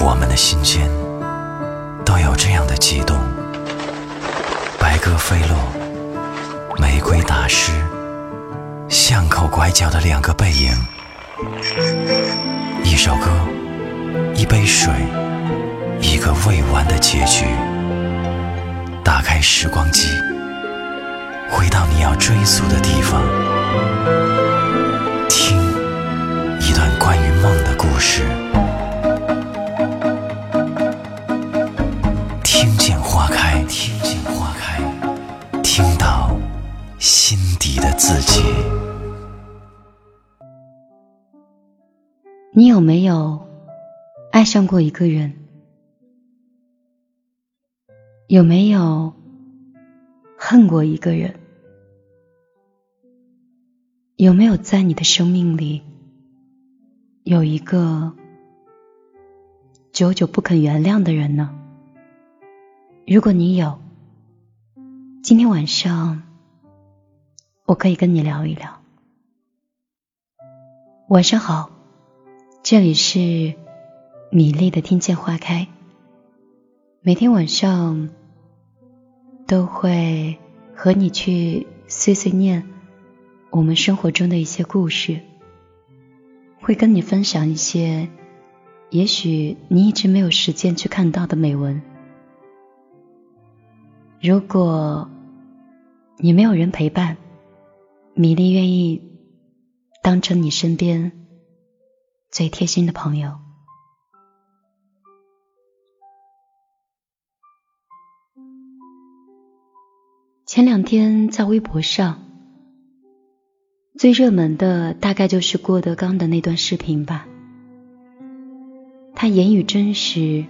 我们的心间都有这样的悸动。白鸽飞落，玫瑰打湿，巷口拐角的两个背影。一首歌，一杯水，一个未完的结局。打开时光机，回到你要追溯的地方，听一段关于梦的故事。见花开，听见花开，听到心底的自己。你有没有爱上过一个人？有没有恨过一个人？有没有在你的生命里有一个久久不肯原谅的人呢？如果你有，今天晚上我可以跟你聊一聊。晚上好。这里是米粒的听见花开，每天晚上都会和你去碎碎念我们生活中的一些故事，会跟你分享一些也许你一直没有时间去看到的美文。如果你没有人陪伴，米粒愿意当成你身边。最贴心的朋友。前两天在微博上，最热门的大概就是郭德纲的那段视频吧。他言语真实，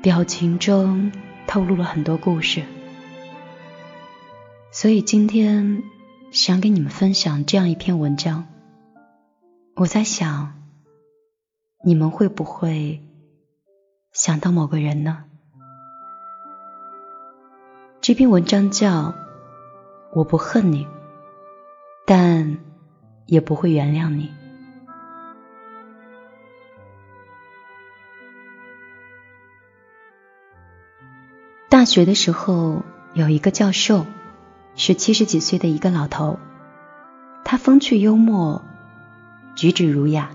表情中透露了很多故事，所以今天想给你们分享这样一篇文章。我在想，你们会不会想到某个人呢？这篇文章叫《我不恨你，但也不会原谅你》。大学的时候，有一个教授，是七十几岁的一个老头，他风趣幽默。举止儒雅，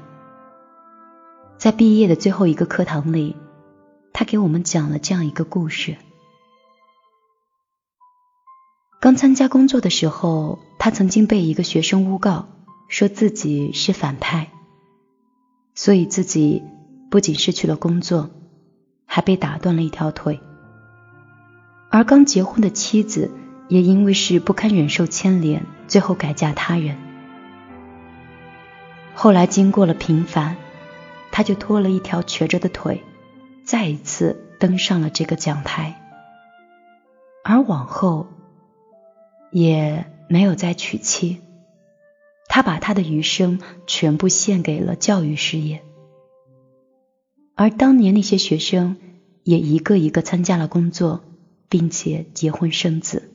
在毕业的最后一个课堂里，他给我们讲了这样一个故事。刚参加工作的时候，他曾经被一个学生诬告，说自己是反派，所以自己不仅失去了工作，还被打断了一条腿。而刚结婚的妻子也因为是不堪忍受牵连，最后改嫁他人。后来经过了平凡，他就拖了一条瘸着的腿，再一次登上了这个讲台，而往后也没有再娶妻。他把他的余生全部献给了教育事业，而当年那些学生也一个一个参加了工作，并且结婚生子。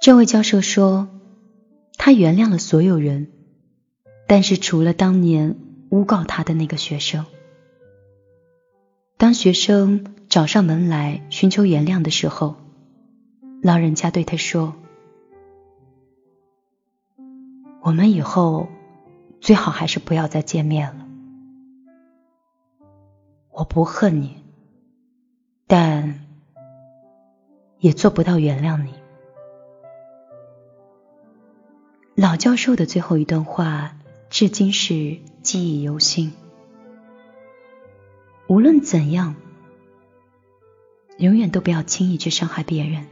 这位教授说。他原谅了所有人，但是除了当年诬告他的那个学生。当学生找上门来寻求原谅的时候，老人家对他说：“我们以后最好还是不要再见面了。我不恨你，也做不到原谅你。”老教授的最后一段话，至今是记忆犹新。无论怎样，永远都不要轻易去伤害别人。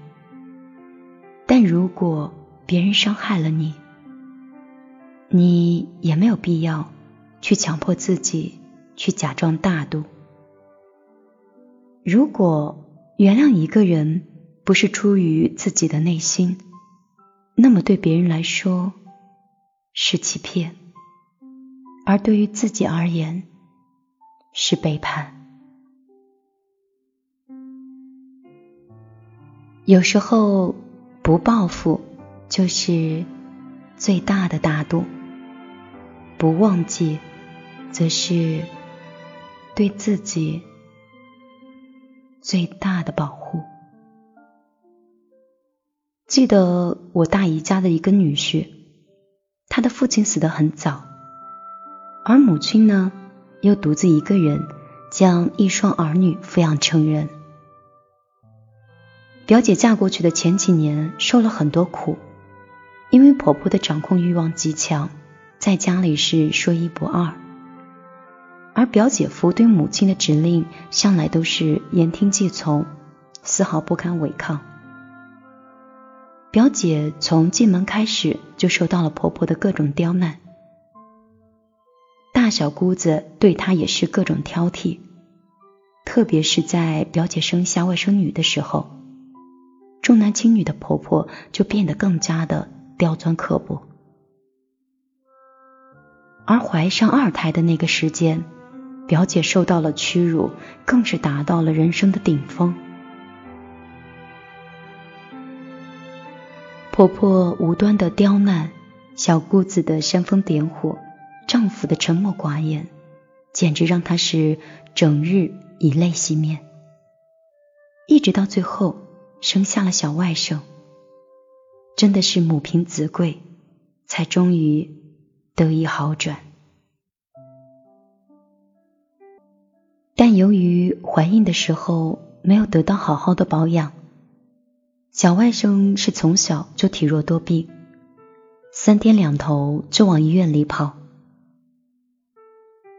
但如果别人伤害了你，你也没有必要去强迫自己去假装大度。如果原谅一个人不是出于自己的内心，那么对别人来说是欺骗，而对于自己而言是背叛。有时候不报复就是最大的大度。不忘记，则是对自己最大的保护。记得我大姨家的一个女婿，他的父亲死得很早，而母亲呢，又独自一个人将一双儿女抚养成人。表姐嫁过去的前几年受了很多苦，因为婆婆的掌控欲望极强。在家里是说一不二，而表姐夫对母亲的指令向来都是言听计从，丝毫不敢违抗。表姐从进门开始就受到了婆婆的各种刁难，大小姑子对她也是各种挑剔，特别是在表姐生下外甥女的时候，重男轻女的婆婆就变得更加的刁钻刻薄。而怀上二胎的那个时间，表姐受到了屈辱，更是达到了人生的顶峰。婆婆无端的刁难，小姑子的煽风点火，丈夫的沉默寡言，简直让她是整日以泪洗面。一直到最后生下了小外甥，真的是母凭子贵，才终于。得以好转，但由于怀孕的时候没有得到好好的保养，小外甥是从小就体弱多病，三天两头就往医院里跑。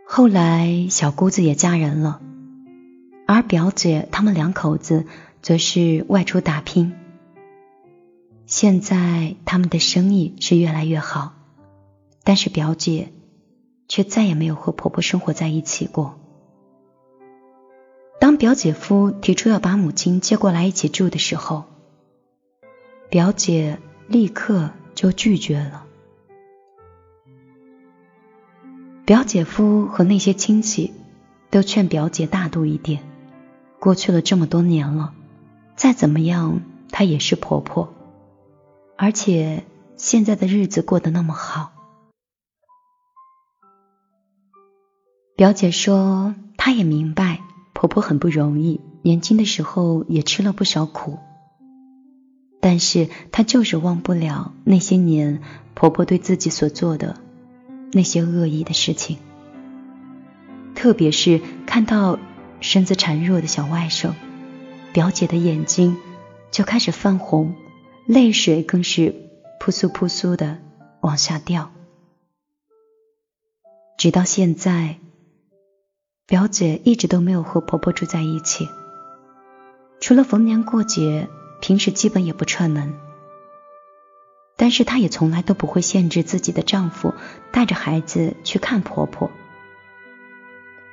后来小姑子也嫁人了，而表姐他们两口子则是外出打拼，现在他们的生意是越来越好。但是表姐却再也没有和婆婆生活在一起过。当表姐夫提出要把母亲接过来一起住的时候，表姐立刻就拒绝了。表姐夫和那些亲戚都劝表姐大度一点，过去了这么多年了，再怎么样她也是婆婆，而且现在的日子过得那么好。表姐说，她也明白婆婆很不容易，年轻的时候也吃了不少苦，但是她就是忘不了那些年婆婆对自己所做的那些恶意的事情。特别是看到身子孱弱的小外甥，表姐的眼睛就开始泛红，泪水更是扑簌扑簌的往下掉，直到现在。表姐一直都没有和婆婆住在一起，除了逢年过节，平时基本也不串门。但是她也从来都不会限制自己的丈夫带着孩子去看婆婆。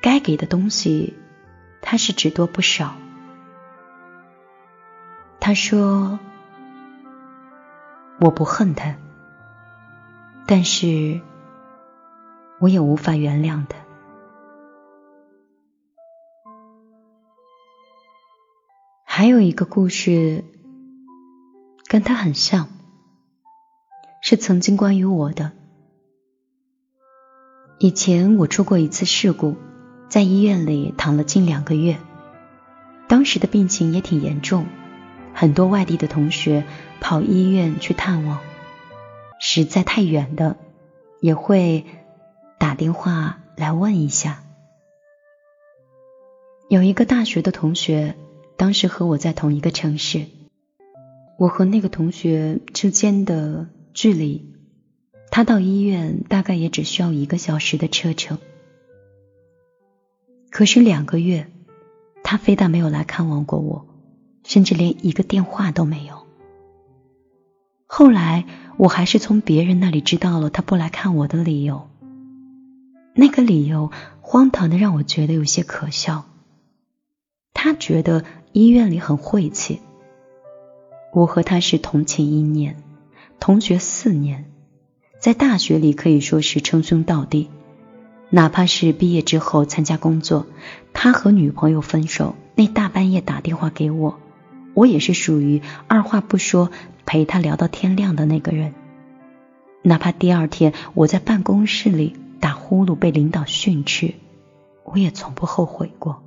该给的东西，她是只多不少。她说：“我不恨他，但是我也无法原谅他。”还有一个故事跟他很像，是曾经关于我的。以前我出过一次事故，在医院里躺了近两个月，当时的病情也挺严重，很多外地的同学跑医院去探望，实在太远的也会打电话来问一下。有一个大学的同学。当时和我在同一个城市，我和那个同学之间的距离，他到医院大概也只需要一个小时的车程。可是两个月，他非但没有来看望过我，甚至连一个电话都没有。后来我还是从别人那里知道了他不来看我的理由，那个理由荒唐的让我觉得有些可笑。他觉得。医院里很晦气。我和他是同寝一年，同学四年，在大学里可以说是称兄道弟。哪怕是毕业之后参加工作，他和女朋友分手，那大半夜打电话给我，我也是属于二话不说陪他聊到天亮的那个人。哪怕第二天我在办公室里打呼噜被领导训斥，我也从不后悔过。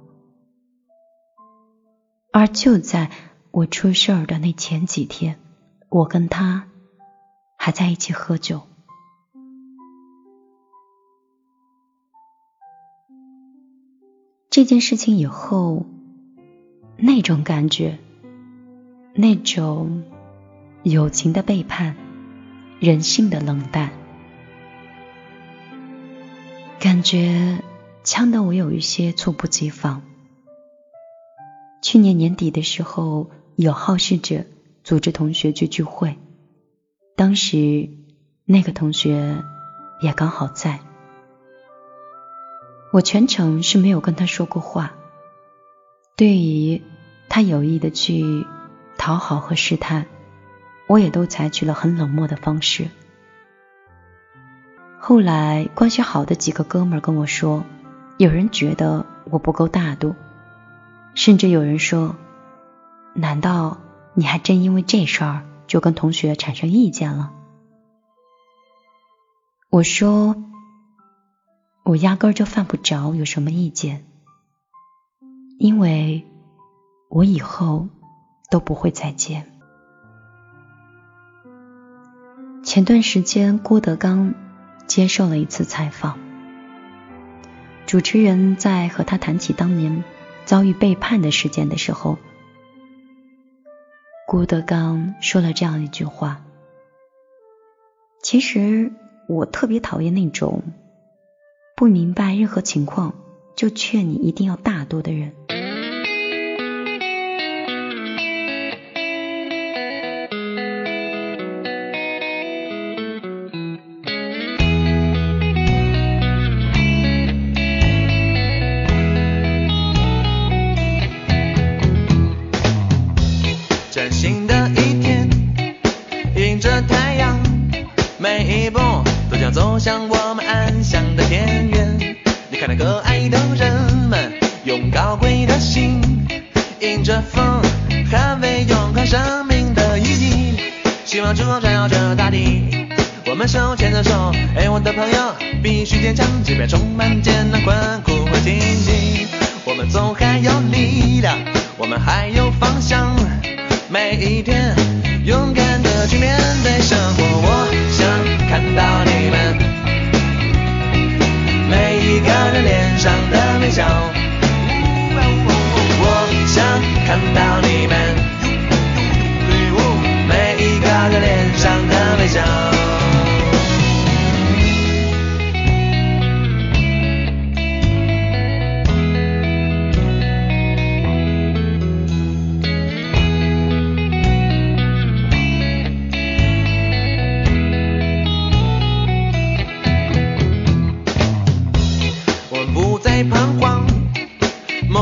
而就在我出事儿的那前几天，我跟他还在一起喝酒。这件事情以后，那种感觉，那种友情的背叛，人性的冷淡，感觉呛得我有一些猝不及防。去年年底的时候，有好事者组织同学去聚会，当时那个同学也刚好在。我全程是没有跟他说过话，对于他有意的去讨好和试探，我也都采取了很冷漠的方式。后来关系好的几个哥们儿跟我说，有人觉得我不够大度。甚至有人说：“难道你还真因为这事儿就跟同学产生意见了？”我说：“我压根儿就犯不着有什么意见，因为我以后都不会再见。”前段时间，郭德纲接受了一次采访，主持人在和他谈起当年。遭遇背叛的事件的时候，郭德纲说了这样一句话：“其实我特别讨厌那种不明白任何情况就劝你一定要大度的人。”新的一天迎着太阳每一步都将走向我们安详的田园。你看那个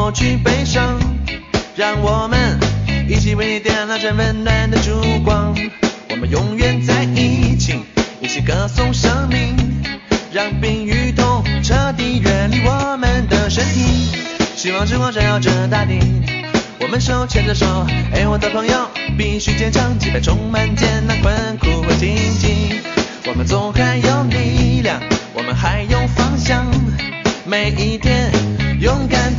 抹去悲伤，让我们一起为你点亮这温暖的烛光。我们永远在一起，一起歌颂生命，让病与痛彻底远离我们的身体。希望之光照耀着大地，我们手牵着手。哎，我的朋友，必须坚强，即便充满艰难困苦和荆棘。我们总还有力量，我们还有方向，每一天勇敢。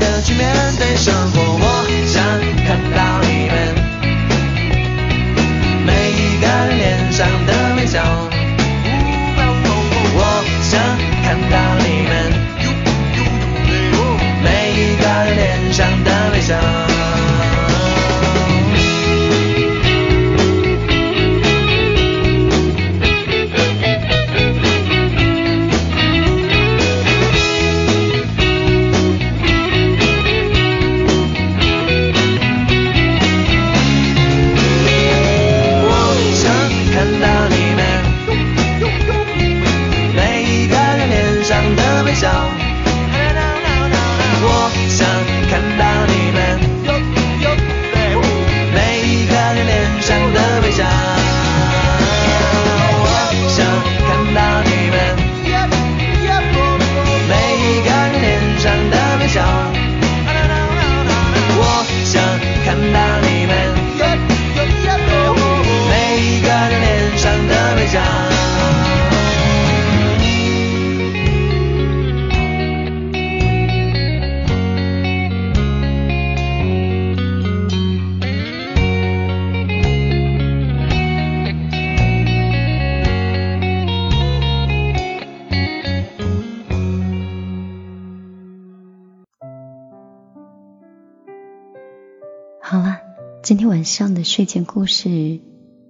今天晚上的睡前故事，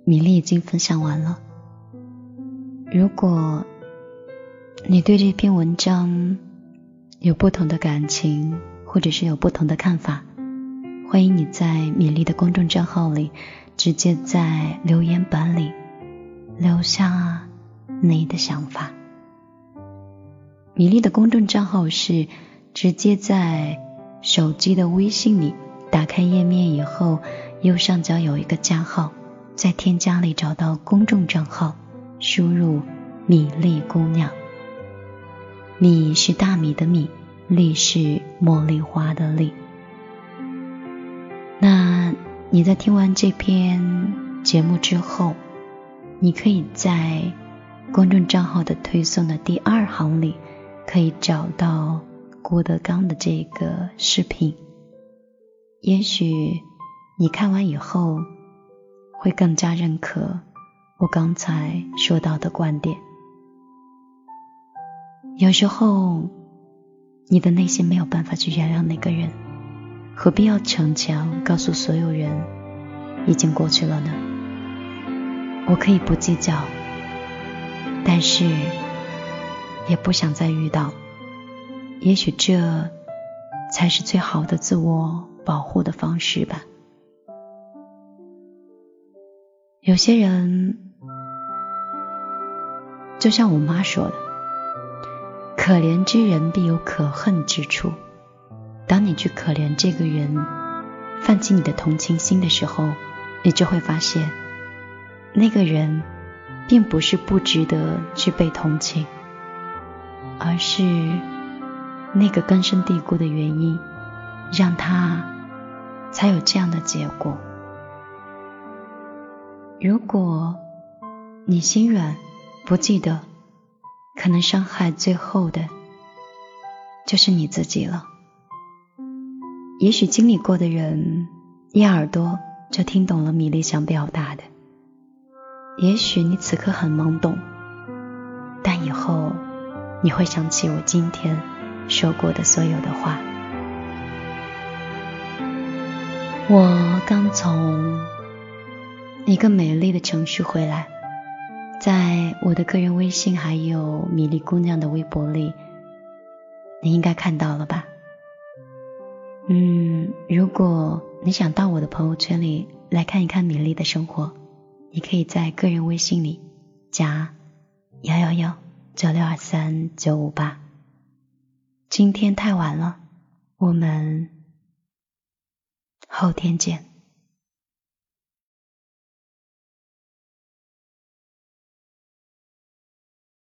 米粒已经分享完了。如果你对这篇文章有不同的感情，或者是有不同的看法，欢迎你在米粒的公众账号里，直接在留言板里留下你的想法。米粒的公众账号是直接在手机的微信里打开页面以后。右上角有一个加号，在添加里找到公众账号，输入“米粒姑娘”。米是大米的米，粒是茉莉花的粒。那你在听完这篇节目之后，你可以在公众账号的推送的第二行里，可以找到郭德纲的这个视频。也许。你看完以后，会更加认可我刚才说到的观点。有时候，你的内心没有办法去原谅那个人，何必要逞强，告诉所有人已经过去了呢？我可以不计较，但是也不想再遇到。也许这才是最好的自我保护的方式吧。有些人，就像我妈说的：“可怜之人必有可恨之处。”当你去可怜这个人，泛起你的同情心的时候，你就会发现，那个人并不是不值得去被同情，而是那个根深蒂固的原因，让他才有这样的结果。如果你心软不记得，可能伤害最后的就是你自己了。也许经历过的人一耳朵就听懂了米粒想表达的。也许你此刻很懵懂，但以后你会想起我今天说过的所有的话。我刚从。一个美丽的城市回来，在我的个人微信还有米粒姑娘的微博里，你应该看到了吧？嗯，如果你想到我的朋友圈里来看一看米粒的生活，你可以在个人微信里加幺幺幺九六二三九五八。今天太晚了，我们后天见。